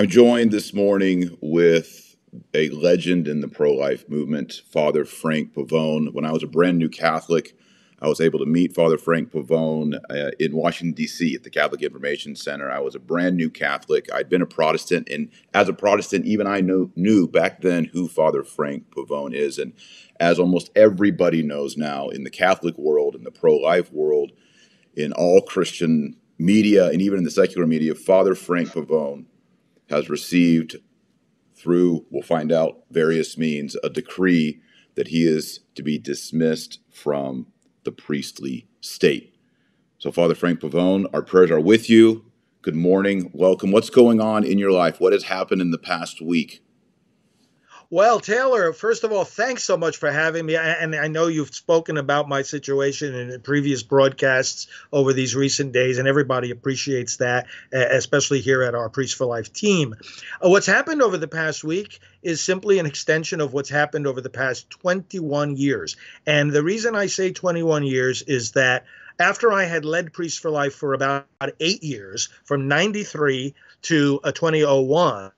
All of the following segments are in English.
I'm joined this morning with a legend in the pro life movement, Father Frank Pavone. When I was a brand new Catholic, I was able to meet Father Frank Pavone uh, in Washington, D.C. at the Catholic Information Center. I was a brand new Catholic. I'd been a Protestant, and as a Protestant, even I knew, knew back then who Father Frank Pavone is. And as almost everybody knows now in the Catholic world, in the pro life world, in all Christian media, and even in the secular media, Father Frank Pavone has received through, we'll find out, various means, a decree that he is to be dismissed from the priestly state. So, Father Frank Pavone, our prayers are with you. Good morning. Welcome. What's going on in your life? What has happened in the past week? Well, Taylor, first of all, thanks so much for having me. And I know you've spoken about my situation in previous broadcasts over these recent days, and everybody appreciates that, especially here at our Priests for Life team. Uh, what's happened over the past week is simply an extension of what's happened over the past 21 years. And the reason I say 21 years is that after I had led Priests for Life for about eight years, from 93 to a 2001,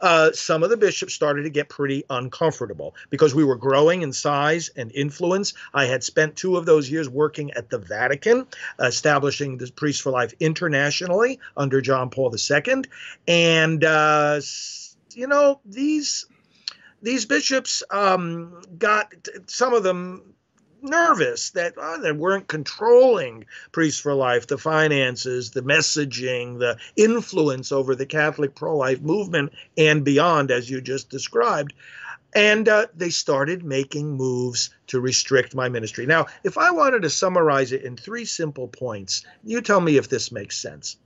uh, some of the bishops started to get pretty uncomfortable because we were growing in size and influence. I had spent two of those years working at the Vatican, establishing the Priests for Life internationally under John Paul II. And, uh, you know, these these bishops um, got some of them nervous that oh, they weren't controlling Priests for Life, the finances, the messaging, the influence over the Catholic pro life movement and beyond, as you just described. And uh, they started making moves to restrict my ministry. Now, if I wanted to summarize it in three simple points, you tell me if this makes sense.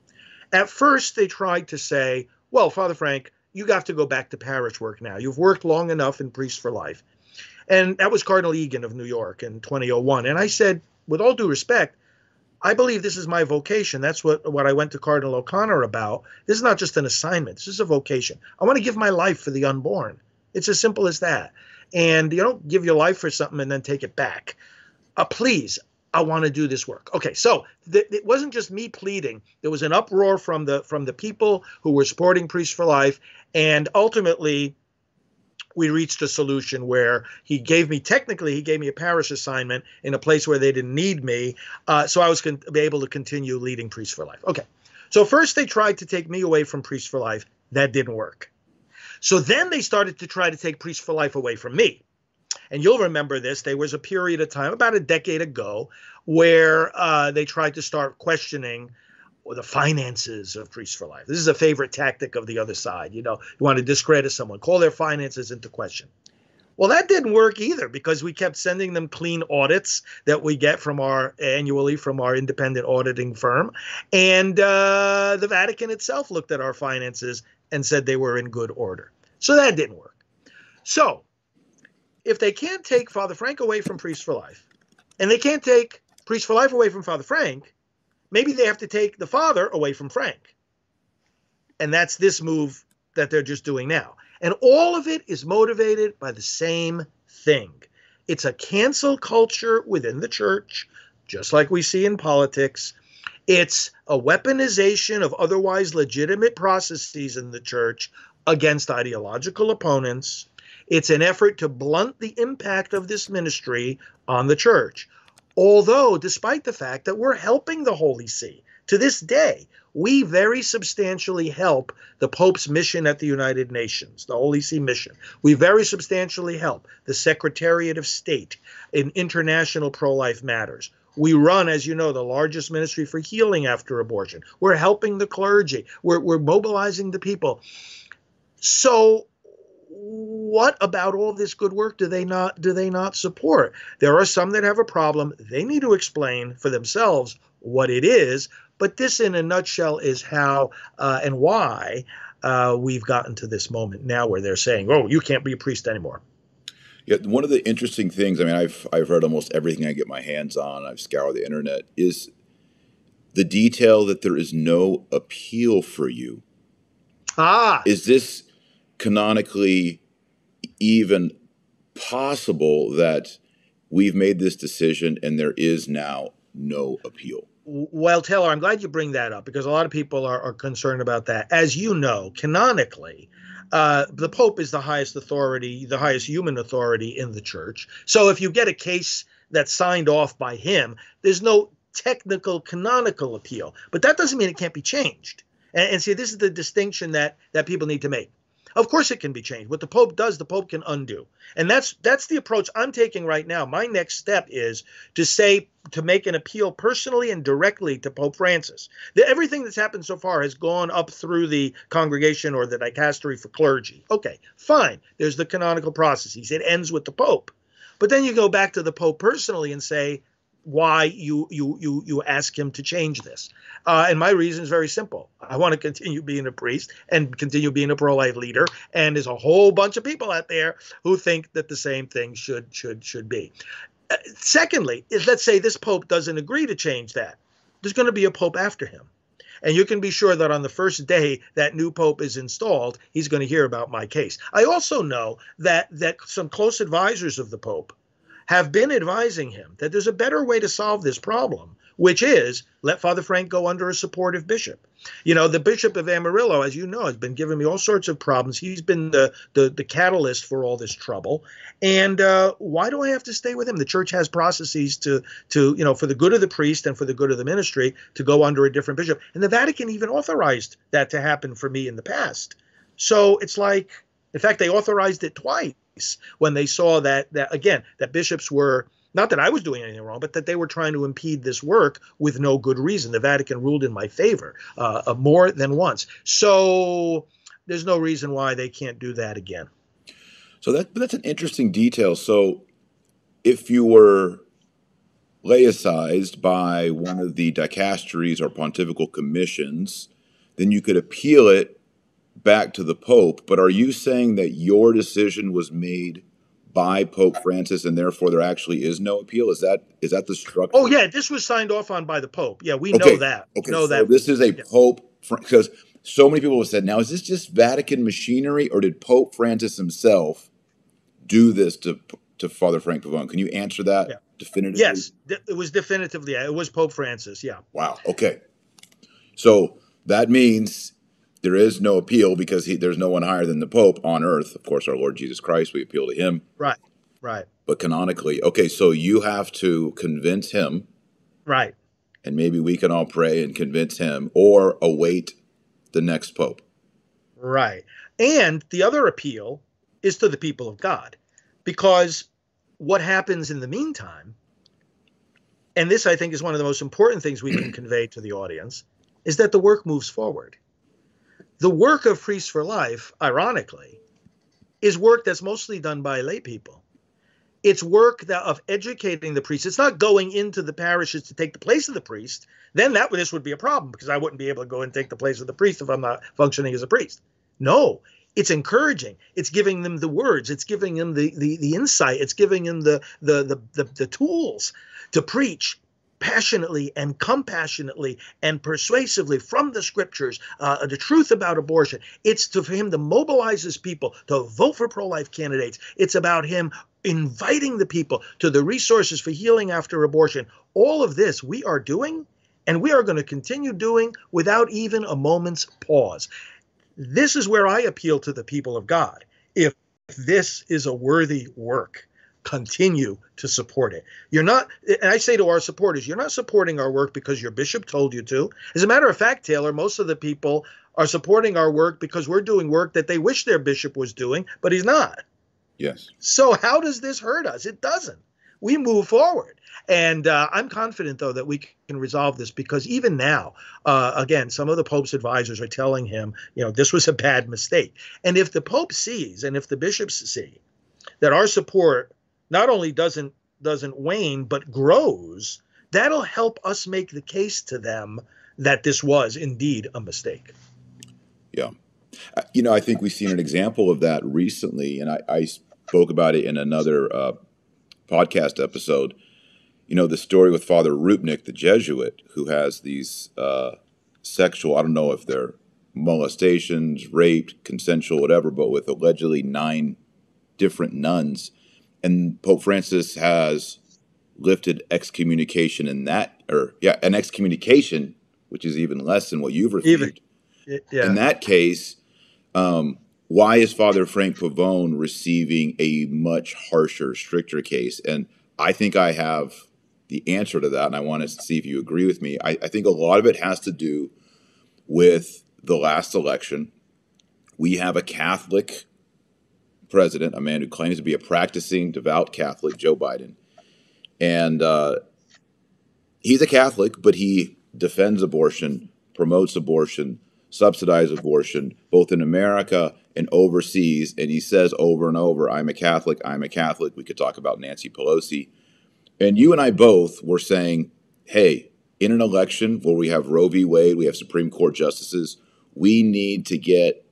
At first, they tried to say, well, Father Frank, you have to go back to parish work now. You've worked long enough in Priests for Life. And that was Cardinal Egan of New York in 2001. And I said, with all due respect, I believe this is my vocation. That's what, what I went to Cardinal O'Connor about. This is not just an assignment, this is a vocation. I want to give my life for the unborn. It's as simple as that. And you don't give your life for something and then take it back. Uh, please, I want to do this work. Okay, so th- it wasn't just me pleading. There was an uproar from the from the people who were supporting Priests for Life, and ultimately, we reached a solution where he gave me technically he gave me a parish assignment in a place where they didn't need me uh, so i was con- able to continue leading priests for life. Okay. So first they tried to take me away from priests for life. That didn't work. So then they started to try to take priests for life away from me. And you'll remember this there was a period of time about a decade ago where uh, they tried to start questioning or the finances of Priests for Life. This is a favorite tactic of the other side. You know, you want to discredit someone, call their finances into question. Well, that didn't work either because we kept sending them clean audits that we get from our annually from our independent auditing firm. And uh, the Vatican itself looked at our finances and said they were in good order. So that didn't work. So if they can't take Father Frank away from Priests for Life, and they can't take Priests for Life away from Father Frank, maybe they have to take the father away from Frank. And that's this move that they're just doing now. And all of it is motivated by the same thing it's a cancel culture within the church, just like we see in politics. It's a weaponization of otherwise legitimate processes in the church against ideological opponents. It's an effort to blunt the impact of this ministry on the church. Although, despite the fact that we're helping the Holy See to this day, we very substantially help the Pope's mission at the United Nations, the Holy See mission. We very substantially help the Secretariat of State in international pro life matters. We run, as you know, the largest ministry for healing after abortion. We're helping the clergy, we're, we're mobilizing the people. So what about all this good work do they not do they not support? There are some that have a problem. They need to explain for themselves what it is. But this, in a nutshell, is how uh, and why uh, we've gotten to this moment now where they're saying, "Oh, you can't be a priest anymore." Yeah, one of the interesting things. I mean, I've I've read almost everything I get my hands on. I've scoured the internet. Is the detail that there is no appeal for you. Ah, is this canonically even possible that we've made this decision and there is now no appeal? Well, Taylor, I'm glad you bring that up because a lot of people are, are concerned about that. As you know, canonically, uh, the Pope is the highest authority, the highest human authority in the church. So if you get a case that's signed off by him, there's no technical canonical appeal. But that doesn't mean it can't be changed. And, and see, this is the distinction that that people need to make. Of course, it can be changed. What the Pope does, the Pope can undo, and that's that's the approach I'm taking right now. My next step is to say to make an appeal personally and directly to Pope Francis. The, everything that's happened so far has gone up through the congregation or the dicastery for clergy. Okay, fine. There's the canonical processes. It ends with the Pope, but then you go back to the Pope personally and say, why you you you you ask him to change this. Uh, and my reason is very simple. I want to continue being a priest and continue being a pro-life leader. And there's a whole bunch of people out there who think that the same thing should should should be. Uh, secondly, is let's say this pope doesn't agree to change that. There's going to be a pope after him. And you can be sure that on the first day that new pope is installed, he's going to hear about my case. I also know that that some close advisors of the pope have been advising him that there's a better way to solve this problem, which is let Father Frank go under a supportive bishop. You know, the Bishop of Amarillo, as you know, has been giving me all sorts of problems. He's been the the, the catalyst for all this trouble. And uh, why do I have to stay with him? The church has processes to to you know for the good of the priest and for the good of the ministry to go under a different bishop. And the Vatican even authorized that to happen for me in the past. So it's like, in fact, they authorized it twice when they saw that that again that bishops were not that I was doing anything wrong, but that they were trying to impede this work with no good reason. The Vatican ruled in my favor uh, uh, more than once. So there's no reason why they can't do that again. So that that's an interesting detail. So if you were laicized by one of the dicasteries or pontifical commissions, then you could appeal it back to the Pope, but are you saying that your decision was made by Pope Francis and therefore there actually is no appeal? Is that is that the structure? Oh yeah, this was signed off on by the Pope. Yeah, we okay. know that. Okay, know so that. this is a yeah. Pope because so many people have said, now is this just Vatican machinery or did Pope Francis himself do this to to Father Frank Pavone? Can you answer that yeah. definitively? Yes, it was definitively. It was Pope Francis. Yeah. Wow. Okay. So that means there is no appeal because he, there's no one higher than the Pope on earth. Of course, our Lord Jesus Christ, we appeal to him. Right, right. But canonically, okay, so you have to convince him. Right. And maybe we can all pray and convince him or await the next Pope. Right. And the other appeal is to the people of God because what happens in the meantime, and this I think is one of the most important things we can convey to the audience, is that the work moves forward the work of Priests for Life, ironically, is work that's mostly done by lay people. It's work that of educating the priest. It's not going into the parishes to take the place of the priest. Then that this would be a problem because I wouldn't be able to go and take the place of the priest if I'm not functioning as a priest. No, it's encouraging. It's giving them the words. It's giving them the the, the insight. It's giving them the the the, the, the tools to preach passionately and compassionately and persuasively from the scriptures uh, the truth about abortion. It's to, for him to mobilize his people to vote for pro life candidates. It's about him inviting the people to the resources for healing after abortion. All of this we are doing and we are going to continue doing without even a moment's pause. This is where I appeal to the people of God. If this is a worthy work, continue to support it. You're not, and I say to our supporters, you're not supporting our work because your bishop told you to. As a matter of fact, Taylor, most of the people are supporting our work because we're doing work that they wish their bishop was doing, but he's not. Yes. So how does this hurt us? It doesn't. We move forward. And uh, I'm confident, though, that we can resolve this because even now, uh, again, some of the Pope's advisors are telling him, you know, this was a bad mistake. And if the Pope sees and if the bishops see that our support not only doesn't doesn't wane but grows, that'll help us make the case to them that this was indeed a mistake. Yeah. Uh, you know, I think we've seen an example of that recently, and I, I spoke about it in another uh, podcast episode. You know, the story with Father Rupnik, the Jesuit, who has these uh, sexual, I don't know if they're molestations, raped, consensual, whatever, but with allegedly nine different nuns and Pope Francis has lifted excommunication in that or yeah, an excommunication, which is even less than what you've received. Even, yeah. In that case, um, why is Father Frank Pavone receiving a much harsher, stricter case? And I think I have the answer to that, and I want to see if you agree with me. I, I think a lot of it has to do with the last election. We have a Catholic president, a man who claims to be a practicing devout Catholic, Joe Biden. And uh, he's a Catholic, but he defends abortion, promotes abortion, subsidizes abortion, both in America and overseas. And he says over and over, I'm a Catholic, I'm a Catholic. We could talk about Nancy Pelosi. And you and I both were saying, hey, in an election where we have Roe v. Wade, we have Supreme Court justices, we need to get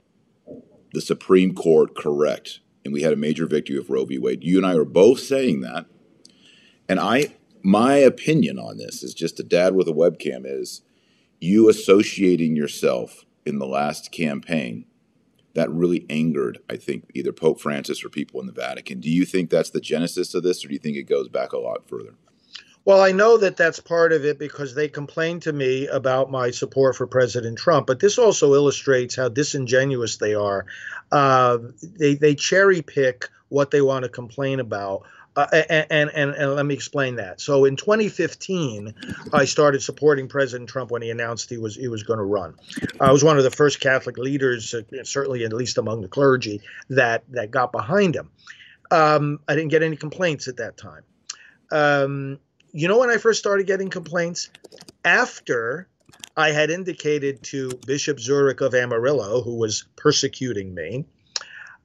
the Supreme Court correct. And we had a major victory of Roe v. Wade. You and I are both saying that. And I, my opinion on this is just a dad with a webcam is you associating yourself in the last campaign that really angered, I think, either Pope Francis or people in the Vatican. Do you think that's the genesis of this, or do you think it goes back a lot further? Well, I know that that's part of it because they complained to me about my support for President Trump, but this also illustrates how disingenuous they are. Uh, they they cherry pick what they want to complain about. Uh, and, and, and, let me explain that. So in 2015, I started supporting President Trump when he announced he was he was going to run. I was one of the first Catholic leaders, uh, certainly at least among the clergy, that that got behind him. Um, I didn't get any complaints at that time. Um, you know when I first started getting complaints after I had indicated to Bishop Zurek of Amarillo, who was persecuting me,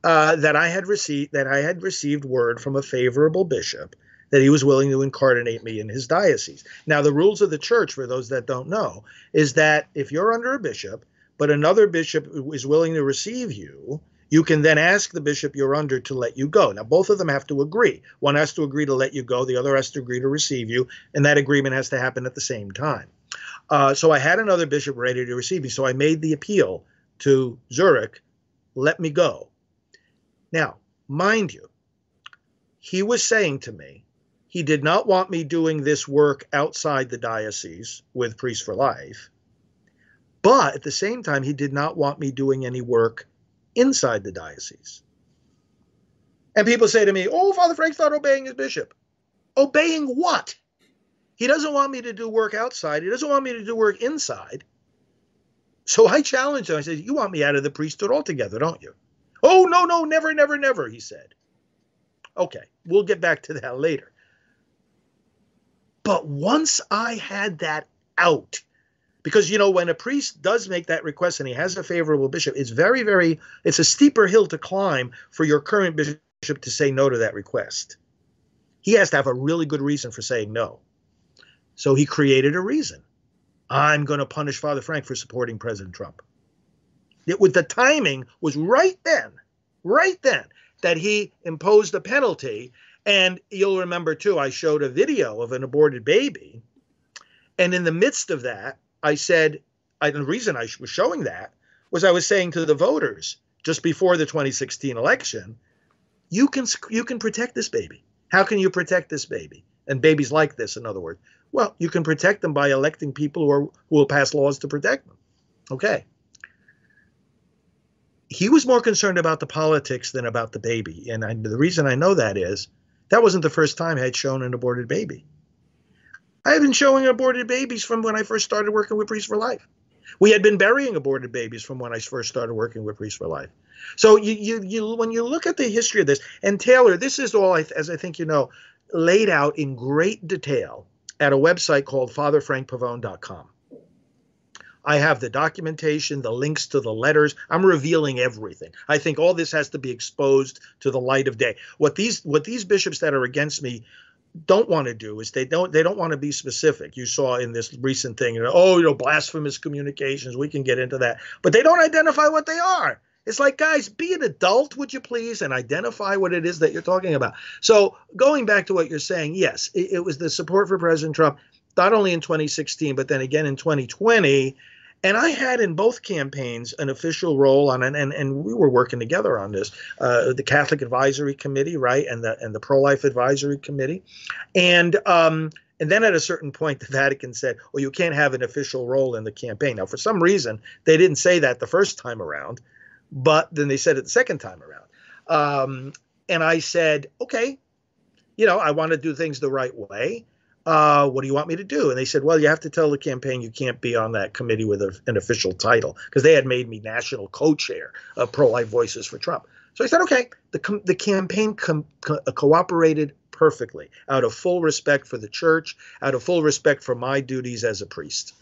uh, that I had received that I had received word from a favorable bishop that he was willing to incarnate me in his diocese. Now, the rules of the church, for those that don't know, is that if you're under a bishop, but another bishop is willing to receive you, you can then ask the bishop you're under to let you go. Now, both of them have to agree. One has to agree to let you go, the other has to agree to receive you, and that agreement has to happen at the same time. Uh, so I had another bishop ready to receive me. So I made the appeal to Zurek, let me go. Now, mind you, he was saying to me, he did not want me doing this work outside the diocese with Priests for Life, but at the same time, he did not want me doing any work inside the diocese. And people say to me, Oh, Father Frank's not obeying his bishop. Obeying what? He doesn't want me to do work outside. He doesn't want me to do work inside. So I challenged him. I said, You want me out of the priesthood altogether, don't you? Oh, no, no, never, never, never, he said. Okay, we'll get back to that later. But once I had that out, because you know when a priest does make that request and he has a favorable bishop, it's very, very, it's a steeper hill to climb for your current bishop to say no to that request. He has to have a really good reason for saying no. So he created a reason. I'm going to punish Father Frank for supporting President Trump. It was the timing was right then, right then that he imposed a penalty. And you'll remember too, I showed a video of an aborted baby. And in the midst of that, I said, I, the reason I was showing that was I was saying to the voters just before the 2016 election, you can you can protect this baby. How can you protect this baby? And babies like this, in other words. Well, you can protect them by electing people who, are, who will pass laws to protect them. Okay he was more concerned about the politics than about the baby. And I, the reason I know that is that wasn't the first time I had shown an aborted baby. I had been showing aborted babies from when I first started working with Priests for Life. We had been burying aborted babies from when I first started working with Priests for Life. So you, you, you, when you look at the history of this, and Taylor, this is all, as I think you know, laid out in great detail at a website called FatherFrankPavone.com. I have the documentation, the links to the letters. I'm revealing everything. I think all this has to be exposed to the light of day. What these what these bishops that are against me don't want to do is they don't they don't want to be specific. You saw in this recent thing, you know, oh, you know, blasphemous communications. We can get into that, but they don't identify what they are. It's like, guys, be an adult, would you please, and identify what it is that you're talking about. So, going back to what you're saying, yes, it, it was the support for President Trump, not only in 2016, but then again in 2020 and I had in both campaigns an official role on, and and, and we were working together on this, uh, the Catholic Advisory Committee, right, and the and the Pro Life Advisory Committee, and um, And then at a certain point, the Vatican said, well, you can't have an official role in the campaign. Now, for some reason, they didn't say that the first time around, but then they said it the second time around. Um, and I said, okay, you know, I want to do things the right way. Uh, what do you want me to do? And they said, well, you have to tell the campaign you can't be on that committee with a, an official title because they had made me national co-chair of pro-life voices for Trump. So I said, okay. The, the campaign com- co- cooperated perfectly out of full respect for the church, out of full respect for my duties as a priest.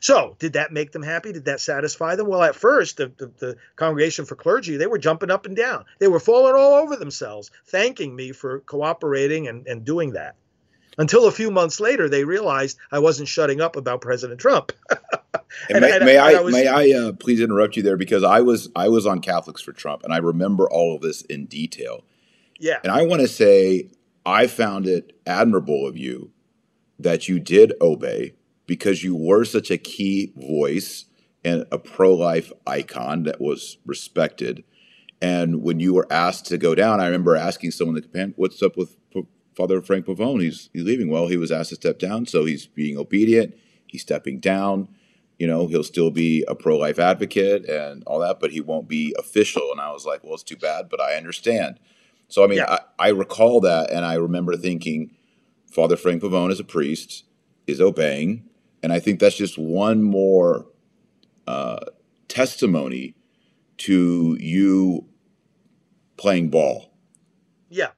So, did that make them happy? Did that satisfy them? Well, at first, the, the, the, Congregation for Clergy, they were jumping up and down. They were falling all over themselves, thanking me for cooperating and, and doing that. Until a few months later, they realized I wasn't shutting up about President Trump. and, and, may, and, may, I, I was, may I uh, please interrupt you there because I was I was on Catholics for Trump and I remember all of this in detail. Yeah. And I want to say I found it admirable of you that you did obey because you were such a key voice and a pro life icon that was respected. And when you were asked to go down, I remember asking someone in the What's up with Father Frank Pavone? He's, he's leaving. Well, he was asked to step down, so he's being obedient. He's stepping down. You know, he'll still be a pro life advocate and all that, but he won't be official. And I was like, Well, it's too bad, but I understand. So, I mean, yeah. I, I recall that, and I remember thinking, Father Frank Pavone is a priest, is obeying and I think that's just one more uh, testimony to you playing ball. Yeah.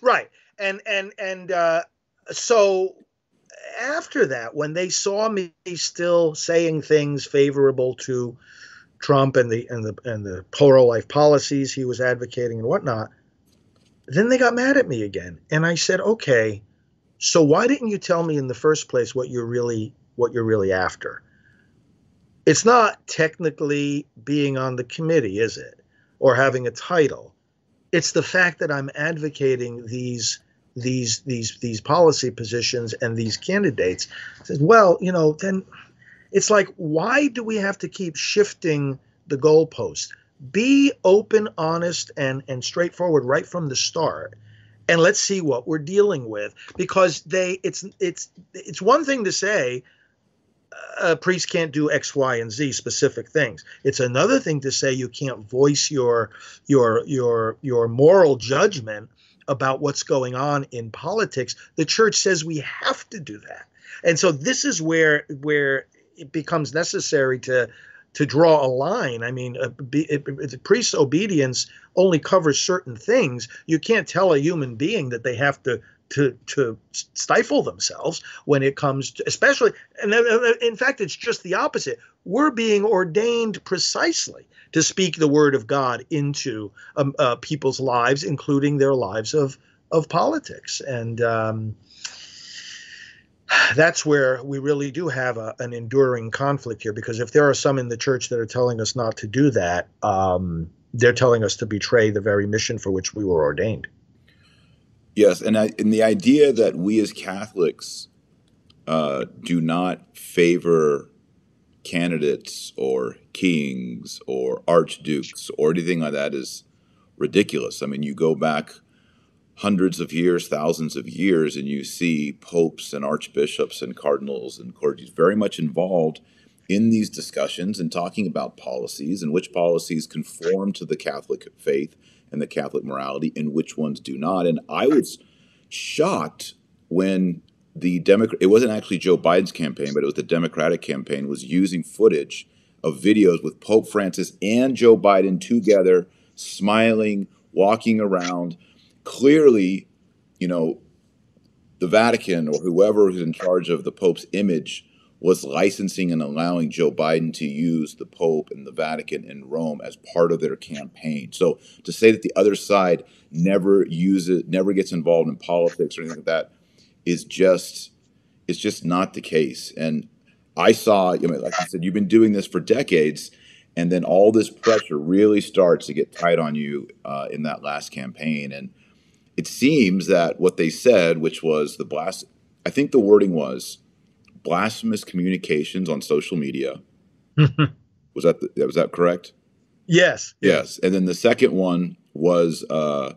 Right. And and and uh, so after that, when they saw me still saying things favorable to Trump and the and the and the pro life policies he was advocating and whatnot, then they got mad at me again. And I said, okay, so why didn't you tell me in the first place what you're really what you're really after? It's not technically being on the committee, is it? Or having a title. It's the fact that I'm advocating these these these these policy positions and these candidates. Says, well, you know, then it's like, why do we have to keep shifting the goalpost? Be open, honest, and and straightforward right from the start and let's see what we're dealing with because they it's it's it's one thing to say uh, a priest can't do x y and z specific things it's another thing to say you can't voice your your your your moral judgment about what's going on in politics the church says we have to do that and so this is where where it becomes necessary to to draw a line. I mean, uh, a, a, priest's obedience only covers certain things. You can't tell a human being that they have to to to stifle themselves when it comes to, especially, and in fact, it's just the opposite. We're being ordained precisely to speak the word of God into um, uh, people's lives, including their lives of of politics, and. Um, that's where we really do have a, an enduring conflict here because if there are some in the church that are telling us not to do that, um, they're telling us to betray the very mission for which we were ordained. Yes, and I, and the idea that we as Catholics uh, do not favor candidates or kings or archdukes or anything like that is ridiculous. I mean, you go back hundreds of years, thousands of years, and you see popes and archbishops and cardinals and clergy very much involved in these discussions and talking about policies and which policies conform to the Catholic faith and the Catholic morality and which ones do not. And I was shocked when the Democrat it wasn't actually Joe Biden's campaign, but it was the Democratic campaign was using footage of videos with Pope Francis and Joe Biden together, smiling, walking around clearly, you know, the Vatican or whoever is in charge of the Pope's image was licensing and allowing Joe Biden to use the Pope and the Vatican in Rome as part of their campaign. So to say that the other side never uses, never gets involved in politics or anything like that, is just is just not the case. And I saw, you know, like I said, you've been doing this for decades, and then all this pressure really starts to get tight on you uh, in that last campaign. And it seems that what they said, which was the blast, I think the wording was blasphemous communications on social media. was that the, was that correct? Yes. Yes, and then the second one was uh,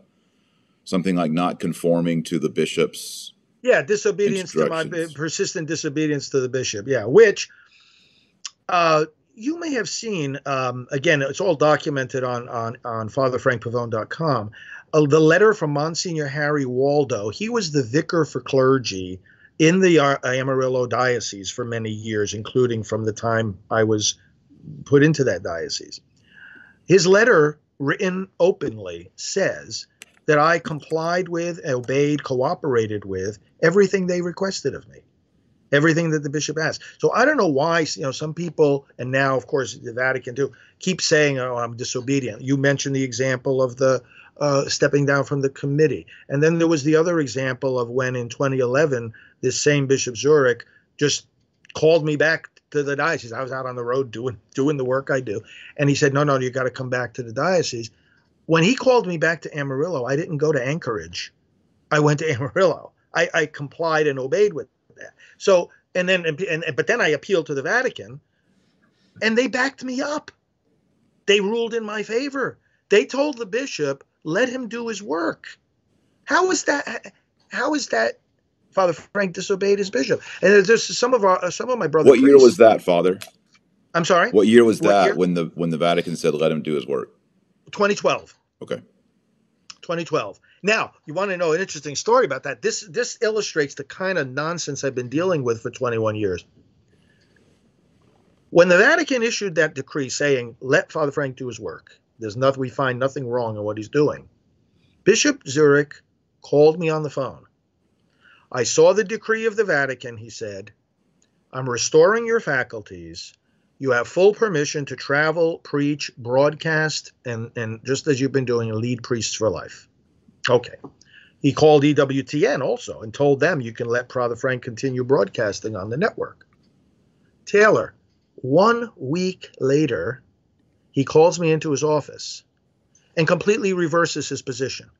something like not conforming to the bishop's Yeah, disobedience to my persistent disobedience to the bishop. Yeah, which uh, you may have seen. Um, again, it's all documented on on on FatherFrankPavone.com. Uh, the letter from Monsignor Harry Waldo. He was the vicar for clergy in the uh, Amarillo diocese for many years, including from the time I was put into that diocese. His letter, written openly, says that I complied with, obeyed, cooperated with everything they requested of me, everything that the bishop asked. So I don't know why, you know, some people, and now of course the Vatican too, keep saying, "Oh, I'm disobedient." You mentioned the example of the uh, stepping down from the committee, and then there was the other example of when in 2011 this same Bishop Zurek just called me back to the diocese. I was out on the road doing doing the work I do, and he said, "No, no, you got to come back to the diocese." When he called me back to Amarillo, I didn't go to Anchorage. I went to Amarillo. I, I complied and obeyed with that. So, and then, and, and but then I appealed to the Vatican, and they backed me up. They ruled in my favor. They told the bishop, let him do his work. How is that? How is that Father Frank disobeyed his bishop. And there's some of our some of my brothers. What year was that, Father? I'm sorry. What year was what that year? when the when the Vatican said let him do his work? 2012. Okay. 2012. Now, you want to know an interesting story about that? This this illustrates the kind of nonsense I've been dealing with for 21 years. When the Vatican issued that decree saying let Father Frank do his work, there's nothing we find nothing wrong in what he's doing. Bishop Zurek called me on the phone I saw the decree of the Vatican, he said. I'm restoring your faculties. You have full permission to travel, preach, broadcast, and, and just as you've been doing, lead priests for life. Okay. He called EWTN also and told them you can let Father Frank continue broadcasting on the network. Taylor, one week later, he calls me into his office and completely reverses his position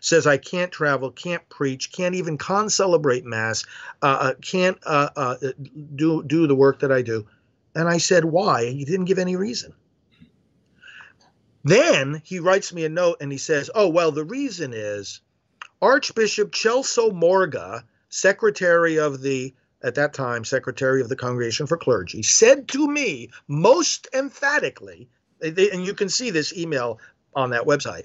says I can't travel, can't preach, can't even con-celebrate mass, uh, uh can't uh, uh, do do the work that I do. And I said, why? He didn't give any reason. Then he writes me a note and he says, oh well, the reason is Archbishop Celso Morga, secretary of the at that time secretary of the Congregation for Clergy, said to me most emphatically, and you can see this email on that website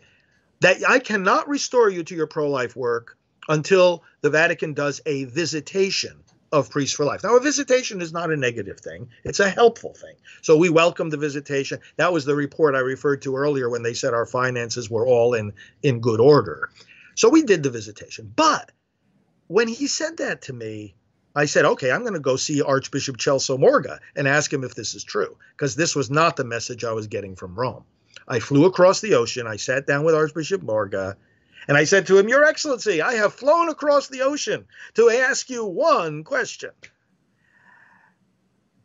that I cannot restore you to your pro life work until the Vatican does a visitation of Priests for Life. Now, a visitation is not a negative thing, it's a helpful thing. So we welcome the visitation. That was the report I referred to earlier when they said our finances were all in, in good order. So we did the visitation. But when he said that to me, I said, okay, I'm going to go see Archbishop Celso Morga and ask him if this is true, because this was not the message I was getting from Rome. I flew across the ocean. I sat down with Archbishop Morga and I said to him, Your Excellency, I have flown across the ocean to ask you one question.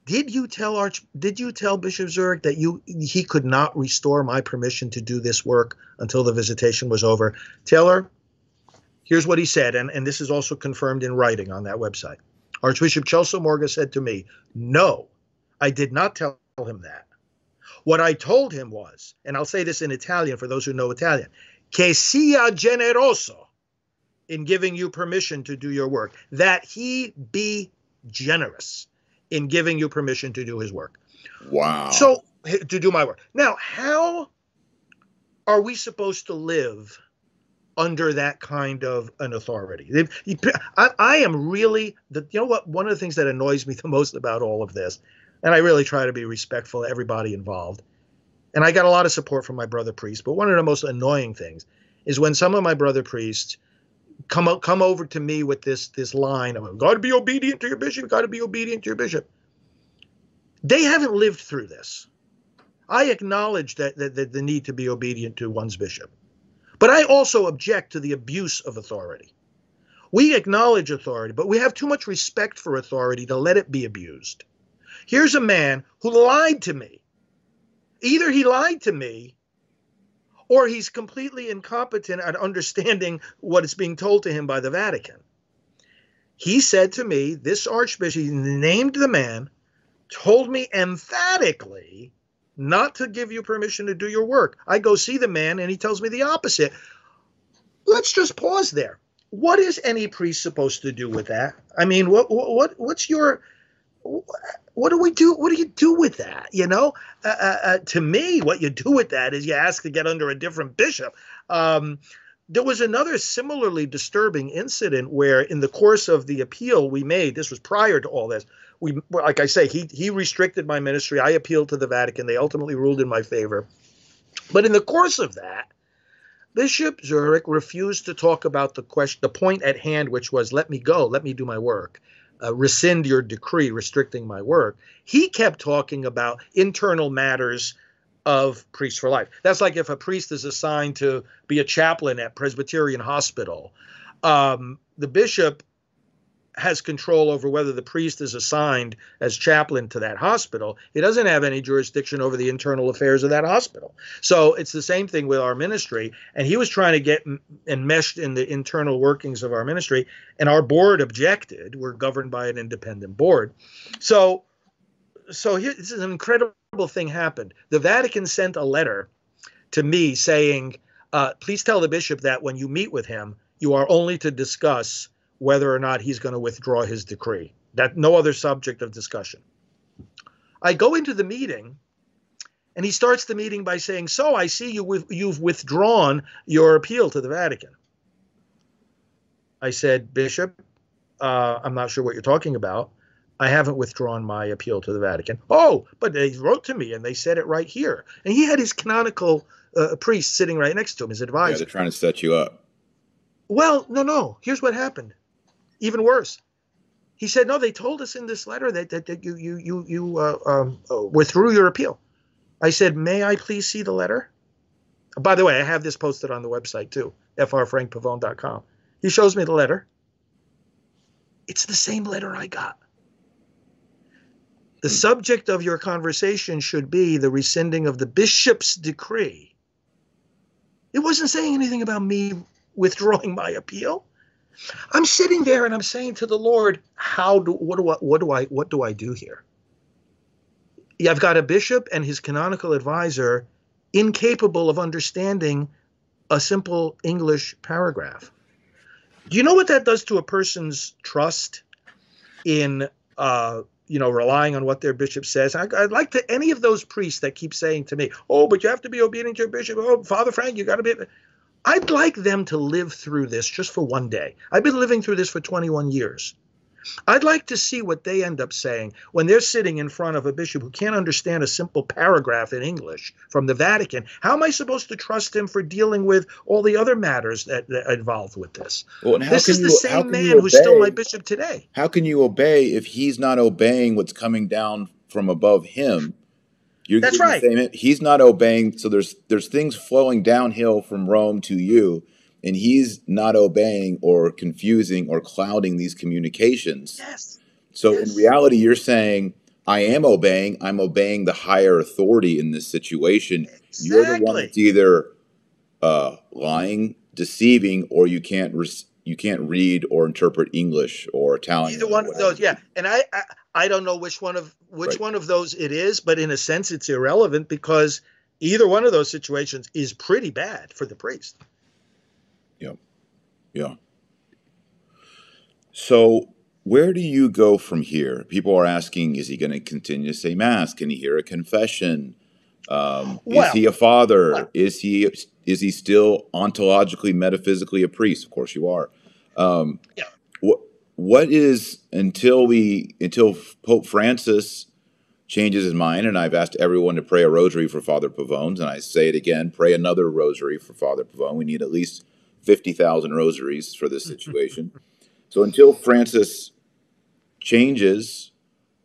Did you tell Arch did you tell Bishop Zurek that you he could not restore my permission to do this work until the visitation was over? Taylor, here's what he said, and, and this is also confirmed in writing on that website. Archbishop Celso Morga said to me, No, I did not tell him that. What I told him was, and I'll say this in Italian for those who know Italian, che sia generoso in giving you permission to do your work, that he be generous in giving you permission to do his work. Wow. So, to do my work. Now, how are we supposed to live under that kind of an authority? I, I am really, the, you know what? One of the things that annoys me the most about all of this and I really try to be respectful of everybody involved. And I got a lot of support from my brother priests. But one of the most annoying things is when some of my brother priests come come over to me with this this line of "Got to be obedient to your bishop. Got to be obedient to your bishop." They haven't lived through this. I acknowledge that, that, that the need to be obedient to one's bishop, but I also object to the abuse of authority. We acknowledge authority, but we have too much respect for authority to let it be abused. Here's a man who lied to me. Either he lied to me or he's completely incompetent at understanding what is being told to him by the Vatican. He said to me, this archbishop, he named the man, told me emphatically not to give you permission to do your work. I go see the man and he tells me the opposite. Let's just pause there. what is any priest supposed to do with that? I mean, what what what's your what do we do? What do you do with that? You know, uh, uh, uh, to me, what you do with that is you ask to get under a different bishop. Um, there was another similarly disturbing incident where, in the course of the appeal we made, this was prior to all this. We, like I say, he he restricted my ministry. I appealed to the Vatican. They ultimately ruled in my favor. But in the course of that, Bishop Zurek refused to talk about the question, the point at hand, which was, "Let me go, let me do my work." Uh, rescind your decree restricting my work. He kept talking about internal matters of Priests for Life. That's like if a priest is assigned to be a chaplain at Presbyterian Hospital, um, the bishop has control over whether the priest is assigned as chaplain to that hospital. He doesn't have any jurisdiction over the internal affairs of that hospital. So it's the same thing with our ministry. And he was trying to get enmeshed in the internal workings of our ministry, and our board objected. We're governed by an independent board. So, so here, this is an incredible thing happened. The Vatican sent a letter to me saying, uh, "Please tell the bishop that when you meet with him, you are only to discuss." Whether or not he's going to withdraw his decree. That no other subject of discussion. I go into the meeting, and he starts the meeting by saying, "So I see you you've withdrawn your appeal to the Vatican." I said, "Bishop, uh, I'm not sure what you're talking about. I haven't withdrawn my appeal to the Vatican." Oh, but they wrote to me and they said it right here. And he had his canonical uh, priest sitting right next to him, his advisor. Yeah, they're trying to set you up. Well, no, no. Here's what happened even worse. He said, "No, they told us in this letter that that, that you you you you uh, um, uh, withdrew your appeal." I said, "May I please see the letter?" By the way, I have this posted on the website too, frfrankpavone.com. He shows me the letter. It's the same letter I got. The subject of your conversation should be the rescinding of the bishop's decree. It wasn't saying anything about me withdrawing my appeal. I'm sitting there and I'm saying to the Lord, how do what do I what do I what do I do here? I've got a bishop and his canonical advisor incapable of understanding a simple English paragraph. Do you know what that does to a person's trust in uh, you know, relying on what their bishop says. I, would like to any of those priests that keep saying to me, "Oh, but you have to be obedient to your bishop." Oh, Father Frank, you got to be. I'd like them to live through this just for one day. I've been living through this for 21 years. I'd like to see what they end up saying when they're sitting in front of a bishop who can't understand a simple paragraph in English from the Vatican. How am I supposed to trust him for dealing with all the other matters that, that involved with this? Well, this is the you, same man who's still my bishop today. How can you obey if he's not obeying what's coming down from above him? You're, That's right. Saying he's not obeying. So there's there's things flowing downhill from Rome to you, and he's not obeying or confusing or clouding these communications. Yes. So yes. in reality, you're saying I am obeying. I'm obeying the higher authority in this situation. Exactly. You're the one that's either uh, lying, deceiving, or you can't res- you can't read or interpret English or Italian. Either one of those, yeah. And I, I I don't know which one of which right. one of those it is, but in a sense, it's irrelevant because either one of those situations is pretty bad for the priest. Yeah, yeah. So where do you go from here? People are asking: Is he going to continue to say mass? Can he hear a confession? Um, well, is he a father? Well, is he is he still ontologically, metaphysically a priest? Of course, you are. Um, yeah. What what is until we until Pope Francis changes his mind, and I've asked everyone to pray a rosary for Father Pavones, and I say it again: pray another rosary for Father Pavone. We need at least fifty thousand rosaries for this situation. so until Francis changes,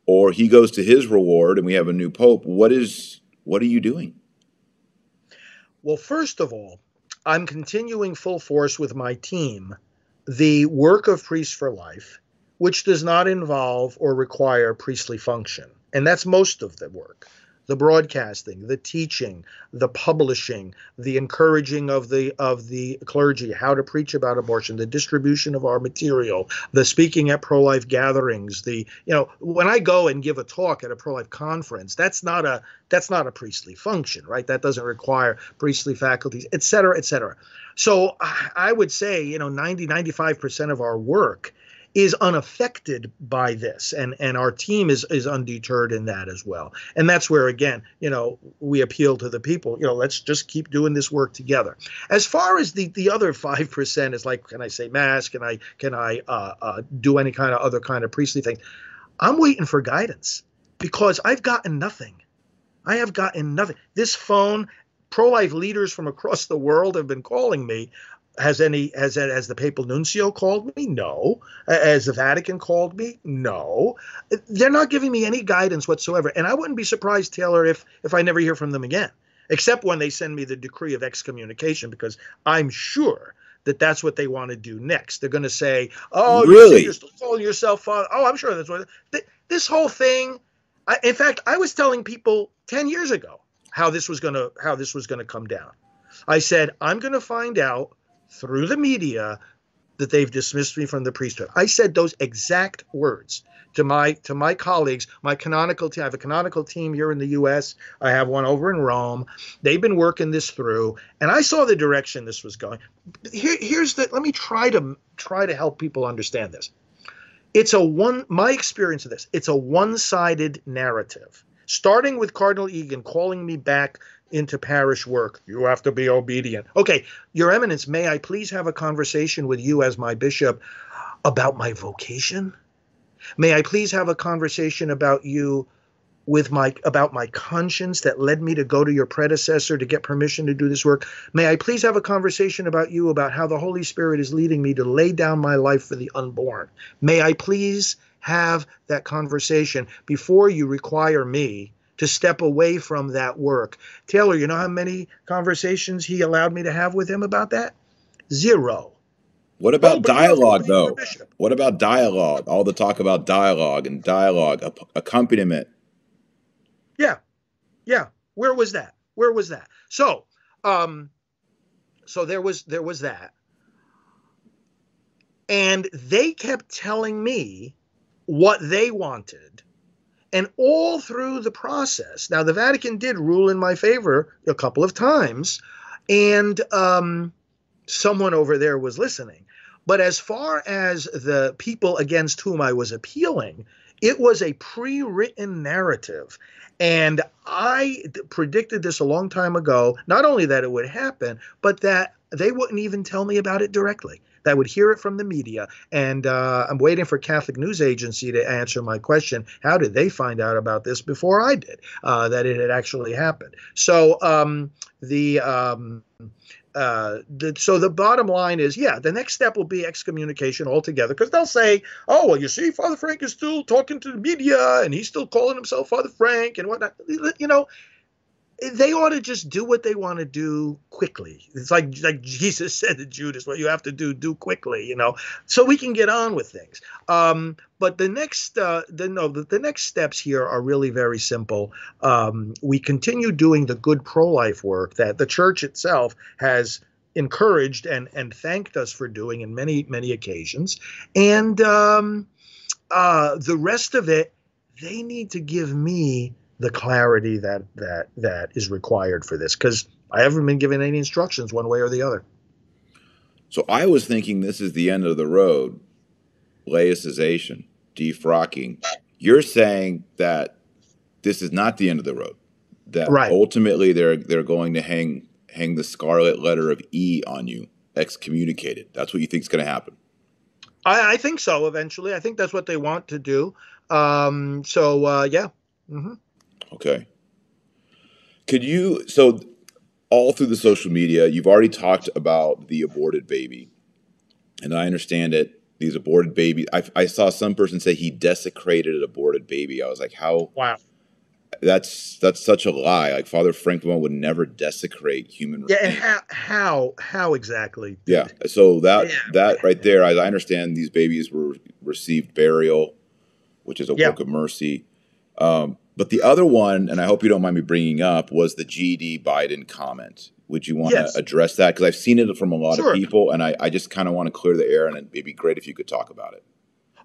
or he goes to his reward, and we have a new pope, what is what are you doing? Well, first of all, I'm continuing full force with my team the work of Priests for Life, which does not involve or require priestly function. And that's most of the work. The broadcasting, the teaching, the publishing, the encouraging of the of the clergy how to preach about abortion, the distribution of our material, the speaking at pro-life gatherings, the you know when I go and give a talk at a pro-life conference, that's not a that's not a priestly function, right? That doesn't require priestly faculties, et cetera, et cetera. So I would say, you know, 90, 95% of our work is unaffected by this and and our team is is undeterred in that as well. And that's where again you know we appeal to the people you know let's just keep doing this work together. As far as the the other 5% is like can i say mass can i can i uh, uh, do any kind of other kind of priestly thing? I'm waiting for guidance because i've gotten nothing. I have gotten nothing. This phone pro-life leaders from across the world have been calling me has any has has the papal nuncio called me? No. Uh, has the vatican called me? No. They're not giving me any guidance whatsoever. And i wouldn't be surprised taylor if if i never hear from them again except when they send me the decree of excommunication because i'm sure that that's what they want to do next. They're going to say oh really? you're still calling yourself father. Oh i'm sure that's what this whole thing I, in fact i was telling people 10 years ago how this was going to how this was going to come down. I said i'm going to find out through the media that they've dismissed me from the priesthood. I said those exact words to my to my colleagues, my canonical team. I have a canonical team here in the U.S. I have one over in Rome. They've been working this through, and I saw the direction this was going. Here, here's the. Let me try to try to help people understand this. It's a one. My experience of this. It's a one-sided narrative. Starting with Cardinal Egan calling me back into parish work. You have to be obedient. Okay, Your Eminence, may I please have a conversation with you as my bishop about my vocation? May I please have a conversation about you with my about my conscience that led me to go to your predecessor to get permission to do this work? May I please have a conversation about you about how the Holy Spirit is leading me to lay down my life for the unborn? May I please have that conversation before you require me to step away from that work. Taylor, you know how many conversations he allowed me to have with him about that? Zero. What about oh, dialogue, though? What about dialogue? All the talk about dialogue and dialogue, accompaniment. Yeah, yeah. Where was that? Where was that? So, um, so there was there was that, and they kept telling me what they wanted and all through the process, now the Vatican did rule in my favor a couple of times, and um, someone over there was listening. But as far as the people against whom I was appealing, it was a pre written narrative. And I predicted this a long time ago, not only that it would happen, but that they wouldn't even tell me about it directly that would hear it from the media. And uh, I'm waiting for Catholic News Agency to answer my question. How did they find out about this before I did? Uh, that it had actually happened. So um, the um, uh, the, so the bottom line is, yeah, the next step will be excommunication altogether because they'll say, oh, well, you see, Father Frank is still talking to the media and he's still calling himself Father Frank and whatnot. You know, they ought to just do what they want to do quickly. It's like like Jesus said to Judas, "What you have to do, do quickly," you know, so we can get on with things. Um, but the next, uh, the no, the, the, next steps here are really very simple. Um, we continue doing the good pro-life work that the Church itself has encouraged and and thanked us for doing in many many occasions, and um, uh, the rest of it, they need to give me the clarity that that that is required for this because I haven't been given any instructions one way or the other. So I was thinking this is the end of the road, laicization, defrocking. You're saying that this is not the end of the road. That right. ultimately they're they're going to hang hang the scarlet letter of E on you, excommunicated. That's what you think is going to happen. I, I, think so. Eventually, I think that's what they want to do. Um, so uh, yeah. Mm-hmm. Okay. Could you so all through the social media, you've already talked about the aborted baby, and I understand it. These aborted babies. I, I saw some person say he desecrated an aborted baby. I was like, how? Wow. That's that's such a lie. Like Father Franklin would never desecrate human. Yeah, and how how how exactly? Yeah. So that yeah. that right there, as I understand, these babies were received burial, which is a yeah. work of mercy. Um, but the other one, and I hope you don't mind me bringing up, was the GD Biden comment. Would you want Yes. to address that? Because I've seen it from a lot Sure. of people, and I, I just kind of want to clear the air, and it'd be great if you could talk about it.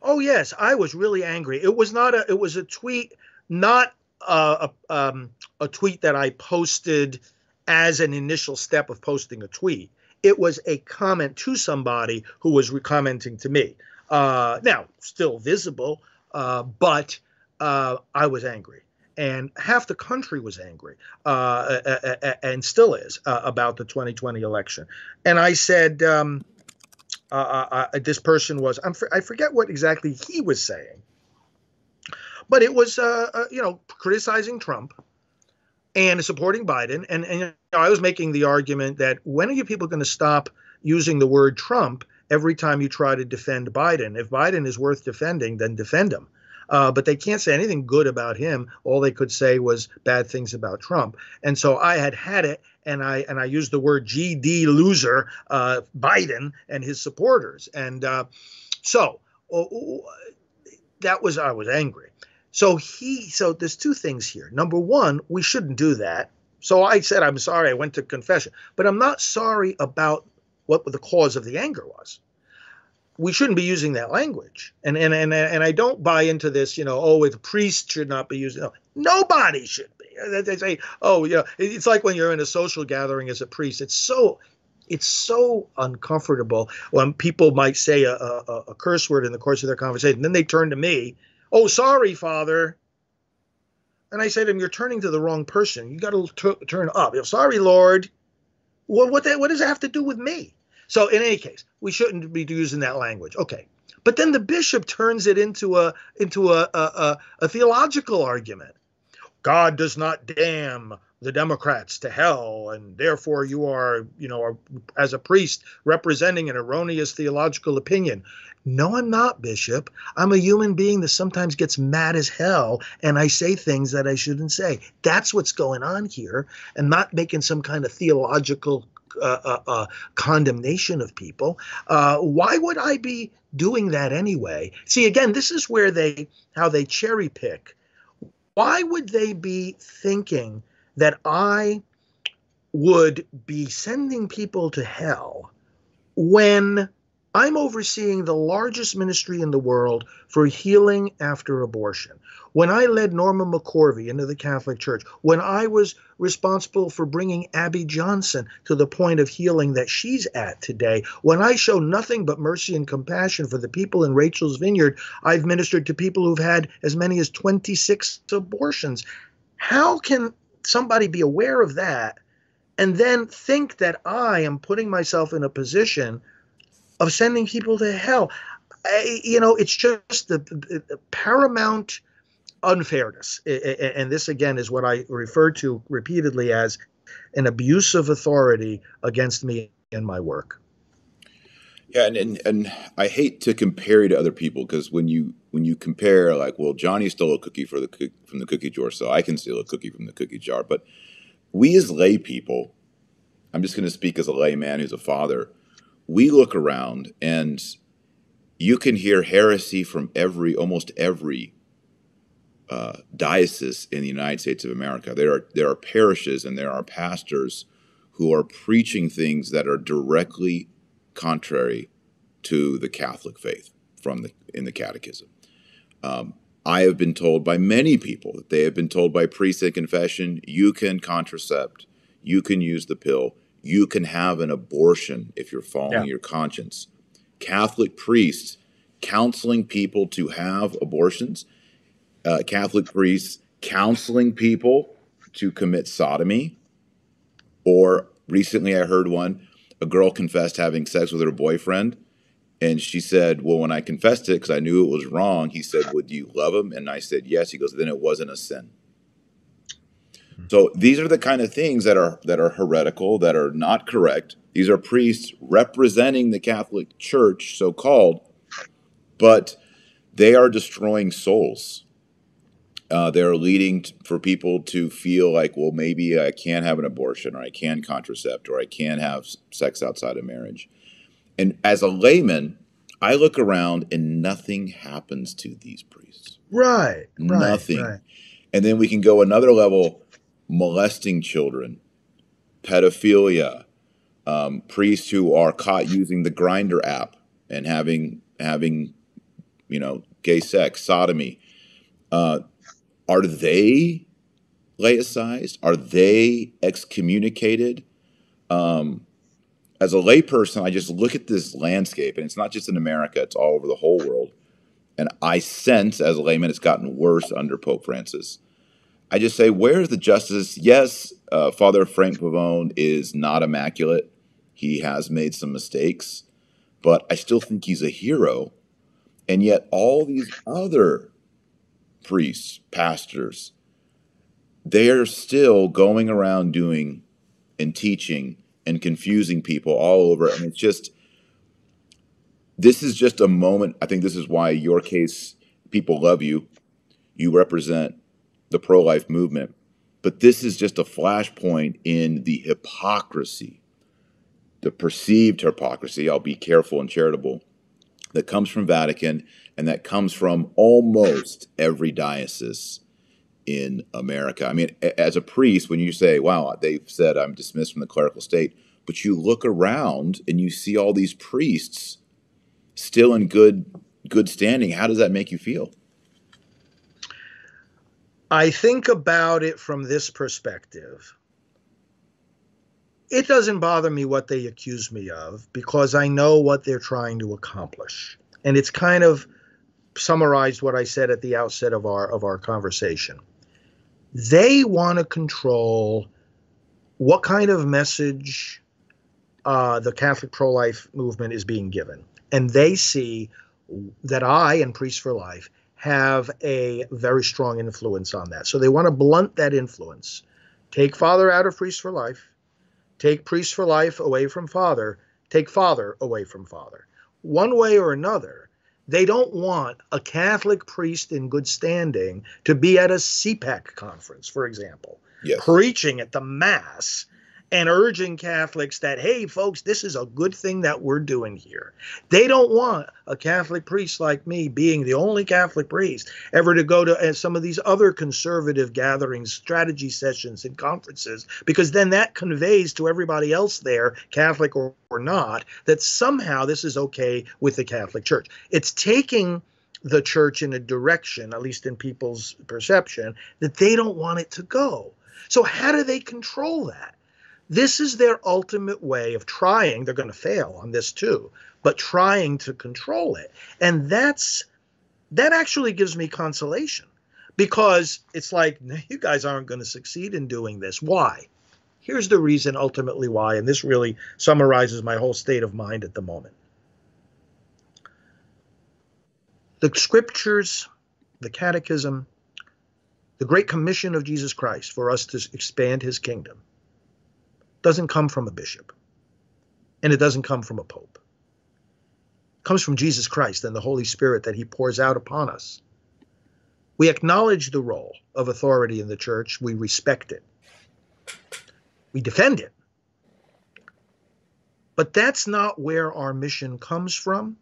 Oh yes, I was really angry. It was not a. It was a tweet, not a a, um, a tweet that I posted as an initial step of posting a tweet. It was a comment to somebody who was commenting to me. Uh, now, still visible, uh, but uh, I was angry. And half the country was angry, uh, and still is, uh, about the 2020 election. And I said, um, uh, uh, this person was I'm, I forget what exactly he was saying, but it was you know criticizing Trump and supporting Biden, and and you know, I was making the argument that when are you people going to stop using the word Trump every time you try to defend Biden? If Biden is worth defending, then defend him. Uh, but they can't say anything good about him. All they could say was bad things about Trump. And so I had had it, and I and I used the word GD loser, uh, Biden and his supporters. And uh, so oh, that was I was angry. So he so there's two things here. Number one, we shouldn't do that. So I said I'm sorry. I went to confession, but I'm not sorry about what the cause of the anger was we shouldn't be using that language. And and and and I don't buy into this, you know, oh, the priest should not be using. No, nobody should be. They say, oh, yeah, it's like when you're in a social gathering as a priest. It's so. It's so uncomfortable when people might say a, a, a curse word in the course of their conversation. Then they turn to me, "Oh, sorry, Father," and I say to them, "You're turning to the wrong person. You got to turn up. You know, sorry, Lord. What what, that, what does that have to do with me?" So in any case, we shouldn't be using that language. Okay. But then the bishop turns it into a into a a, a, a theological argument. God does not damn the Democrats to hell, and therefore you are, you know, as a priest representing an erroneous theological opinion. No, I'm not, Bishop. I'm a human being that sometimes gets mad as hell, and I say things that I shouldn't say. That's what's going on here, and not making some kind of theological uh, uh, uh, condemnation of people. Uh, why would I be doing that anyway? See, again, this is where they how they cherry pick. Why would they be thinking that I would be sending people to hell when I'm overseeing the largest ministry in the world for healing after abortion. When I led Norma McCorvey into the Catholic Church, when I was responsible for bringing Abby Johnson to the point of healing that she's at today, when I show nothing but mercy and compassion for the people in Rachel's Vineyard, I've ministered to people who've had as many as 26 abortions. How can somebody be aware of that and then think that I am putting myself in a position of sending people to hell? I, you know, it's just the, the, the paramount unfairness. And this, again, is what I refer to repeatedly as an abuse of authority against me and my work. Yeah, and, and, and I hate to compare you to other people because when you when you compare, like, well, Johnny stole a cookie for the from the cookie jar, so I can steal a cookie from the cookie jar. But we as lay people, I'm just going to speak as a layman who's a father. We look around and you can hear heresy from every almost every uh, diocese in the United States of America. There are there are parishes and there are pastors who are preaching things that are directly contrary to the Catholic faith from the in the Catechism. Um, I have been told by many people that they have been told by priests in confession, you can contracept, you can use the pill, you can have an abortion if you're following Yeah. your conscience. Catholic priests counseling people to have abortions, uh, Catholic priests counseling people to commit sodomy, or recently I heard one, a girl confessed having sex with her boyfriend. And she said, Well, when I confessed it, because I knew it was wrong, he said, Would you love him? And I said, Yes. He goes, Then it wasn't a sin. So these are the kind of things that are that are heretical, that are not correct. These are priests representing the Catholic Church, so called, but they are destroying souls. Uh, they're leading t- for people to feel like, well, maybe I can have an abortion, or I can contracept, or I can have sex outside of marriage. And as a layman, I look around and nothing happens to these priests. Right. right Nothing. Right. And then we can go another level molesting children, pedophilia, um, priests who are caught using the Grindr app and having having you know gay sex, sodomy. Uh, are they laicized? Are they excommunicated? Um, as a layperson, I just look at this landscape, and it's not just in America; it's all over the whole world. And I sense, as a layman, it's gotten worse under Pope Francis. I just say, where's the justice? Yes, uh, Father Frank Pavone is not immaculate. He has made some mistakes, but I still think he's a hero. And yet, all these other priests, pastors, they're still going around doing and teaching and confusing people all over. And it's just, this is just a moment. I think this is why your case, people love you. You represent the pro life movement. But this is just a flashpoint in the hypocrisy, the perceived hypocrisy. I'll be careful and charitable that comes from Vatican and that comes from almost every diocese in America. I mean, as a priest, when you say, wow, they've said I'm dismissed from the clerical state, but you look around and you see all these priests still in good good standing. How does that make you feel? I think about it from this perspective. It doesn't bother me what they accuse me of because I know what they're trying to accomplish. And it's kind of summarized what I said at the outset of our of our conversation. They want to control what kind of message uh, the Catholic pro life movement is being given. And they see that I and Priests for Life have a very strong influence on that. So they want to blunt that influence. Take Father out of Priests for Life, take Priests for Life away from Father, take Father away from Father. One way or another, they don't want a Catholic priest in good standing to be at a CPAC conference, for example, yes. preaching at the Mass and urging Catholics that, hey, folks, this is a good thing that we're doing here. They don't want a Catholic priest like me, being the only Catholic priest, ever to go to uh, some of these other conservative gatherings, strategy sessions, and conferences, because then that conveys to everybody else there, Catholic or, or not, that somehow this is okay with the Catholic Church. It's taking the church in a direction, at least in people's perception, that they don't want it to go. So, how do they control that? This is their ultimate way of trying. They're going to fail on this too, but trying to control it. And that's that actually gives me consolation because it's like you guys aren't going to succeed in doing this. Why? Here's the reason ultimately why, and this really summarizes my whole state of mind at the moment. The scriptures, the catechism, the great commission of Jesus Christ for us to expand his kingdom doesn't come from a bishop and it doesn't come from a pope. It comes from Jesus Christ and the Holy Spirit that he pours out upon us. We acknowledge the role of authority in the church, we respect it, we defend it. But that's not where our mission comes from.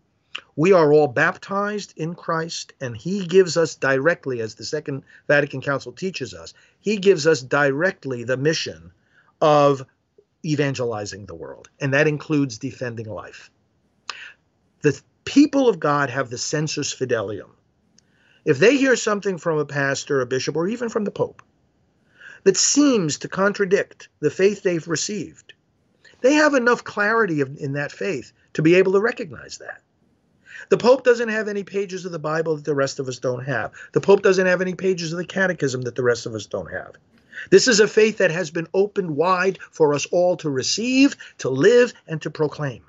We are all baptized in Christ, and He gives us directly, as the Second Vatican Council teaches us, He gives us directly the mission of evangelizing the world, and that includes defending life. The people of God have the sensus fidelium. If they hear something from a pastor, a bishop, or even from the Pope that seems to contradict the faith they've received, they have enough clarity in that faith to be able to recognize that. The Pope doesn't have any pages of the Bible that the rest of us don't have. The Pope doesn't have any pages of the Catechism that the rest of us don't have. This is a faith that has been opened wide for us all to receive, to live, and to proclaim.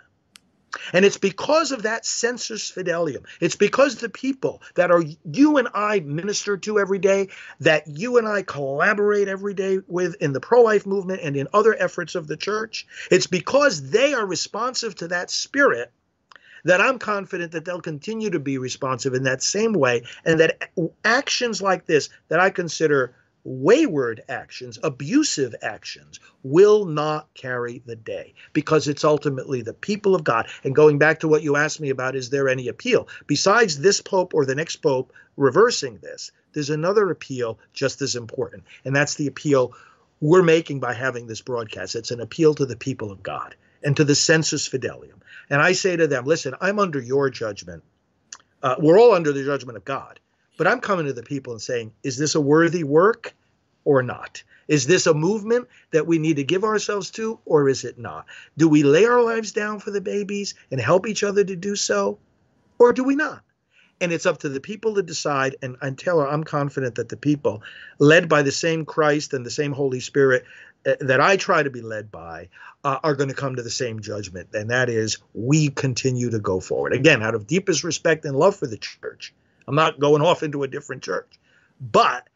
And it's because of that sensus fidelium. It's because the people that are you and I minister to every day, that you and I collaborate every day with in the pro life movement and in other efforts of the church. It's because they are responsive to that spirit that I'm confident that they'll continue to be responsive in that same way. And that actions like this, that I consider wayward actions, abusive actions, will not carry the day because it's ultimately the people of God. And going back to what you asked me about, is there any appeal? Besides this pope or the next pope reversing this, there's another appeal just as important. And that's the appeal we're making by having this broadcast. It's an appeal to the people of God and to the sensus fidelium. And I say to them, listen, I'm under your judgment. Uh, we're all under the judgment of God. But I'm coming to the people and saying, is this a worthy work or not? Is this a movement that we need to give ourselves to or is it not? Do we lay our lives down for the babies and help each other to do so or do we not? And it's up to the people to decide. And, and Taylor, I'm confident that the people, led by the same Christ and the same Holy Spirit that I try to be led by, uh, are going to come to the same judgment. And that is, we continue to go forward. Again, out of deepest respect and love for the church. I'm not going off into a different church, but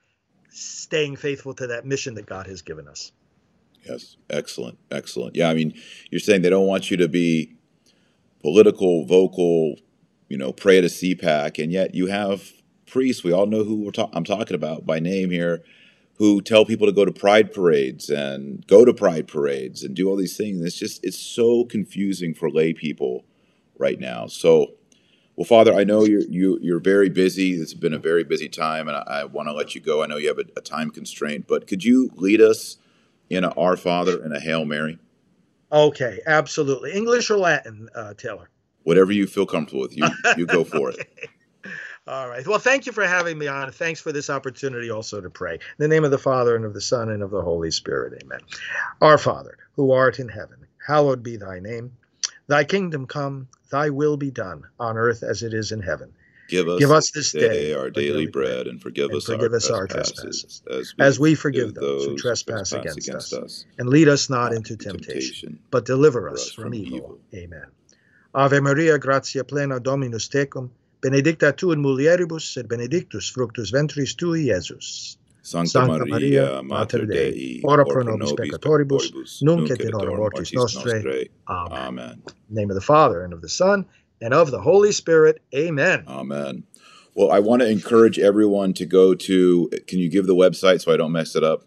staying faithful to that mission that God has given us. Yes, excellent, excellent. Yeah, I mean, you're saying they don't want you to be political, vocal, you know, pray at a CPAC, and yet you have priests. We all know who ta- I'm talking about by name here, who tell people to go to pride parades and go to pride parades and do all these things. It's just it's so confusing for lay people right now. So, well, Father, I know you're you, you're very busy. It's been a very busy time, and I, I want to let you go. I know you have a, a time constraint, but could you lead us in a Our Father and a Hail Mary? Okay, absolutely. English or Latin, uh, Taylor? whatever you feel comfortable with. You you go for it. All right. Well, thank you for having me on. Thanks for this opportunity also to pray. In the name of the Father and of the Son and of the Holy Spirit. Amen. Our Father, who art in heaven, hallowed be thy name. Thy kingdom come, thy will be done on earth as it is in heaven. Give us, Give us this day, day our daily bread, and forgive, and us, forgive our us our trespasses, trespasses, as we, as we forgive those who trespass against us. And lead us not into temptation, but deliver us from evil. Amen. Ave Maria, gratia plena Dominus tecum, benedicta tu in mulieribus, et benedictus fructus ventris tui, Iesus. Sancta, Sancta Maria, Mater Dei, ora pro nobis peccatoribus, nunc et in hora mortis nostrae. Amen. Amen. name of the Father, and of the Son, and of the Holy Spirit. Amen. Amen. Well, I want to encourage everyone to go to, can you give the website so I don't mess it up?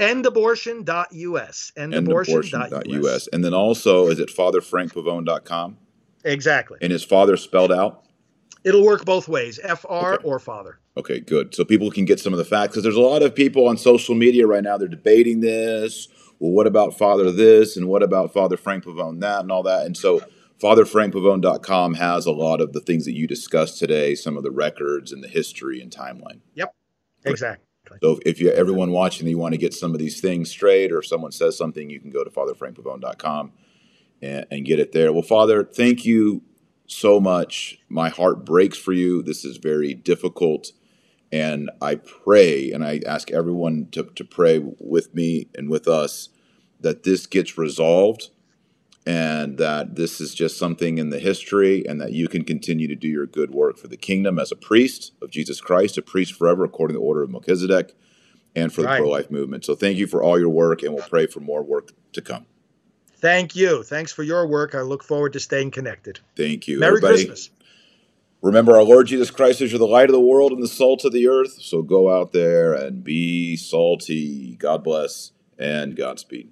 endabortion.us. Endabortion.us. And then also, is it fatherfrankpavone.com? Exactly. And is father spelled out? It'll work both ways, FR okay. or father. Okay, good. So people can get some of the facts because there's a lot of people on social media right now. They're debating this. Well, what about Father this and what about Father Frank Pavone that and all that? And so FatherFrankPavone.com has a lot of the things that you discussed today, some of the records and the history and timeline. Yep, exactly. So if you everyone watching, you want to get some of these things straight, or if someone says something, you can go to FatherFrankPavone.com and, and get it there. Well, Father, thank you so much. My heart breaks for you. This is very difficult. And I pray, and I ask everyone to, to pray with me and with us that this gets resolved and that this is just something in the history and that you can continue to do your good work for the kingdom as a priest of Jesus Christ, a priest forever according to the order of Melchizedek, and for the pro life movement. So thank you for all your work, and we'll pray for more work to come. Thank you. Thanks for your work. I look forward to staying connected. Thank you. Merry Everybody, Christmas. Remember, our Lord Jesus Christ is the light of the world and the salt of the earth. So go out there and be salty. God bless and Godspeed.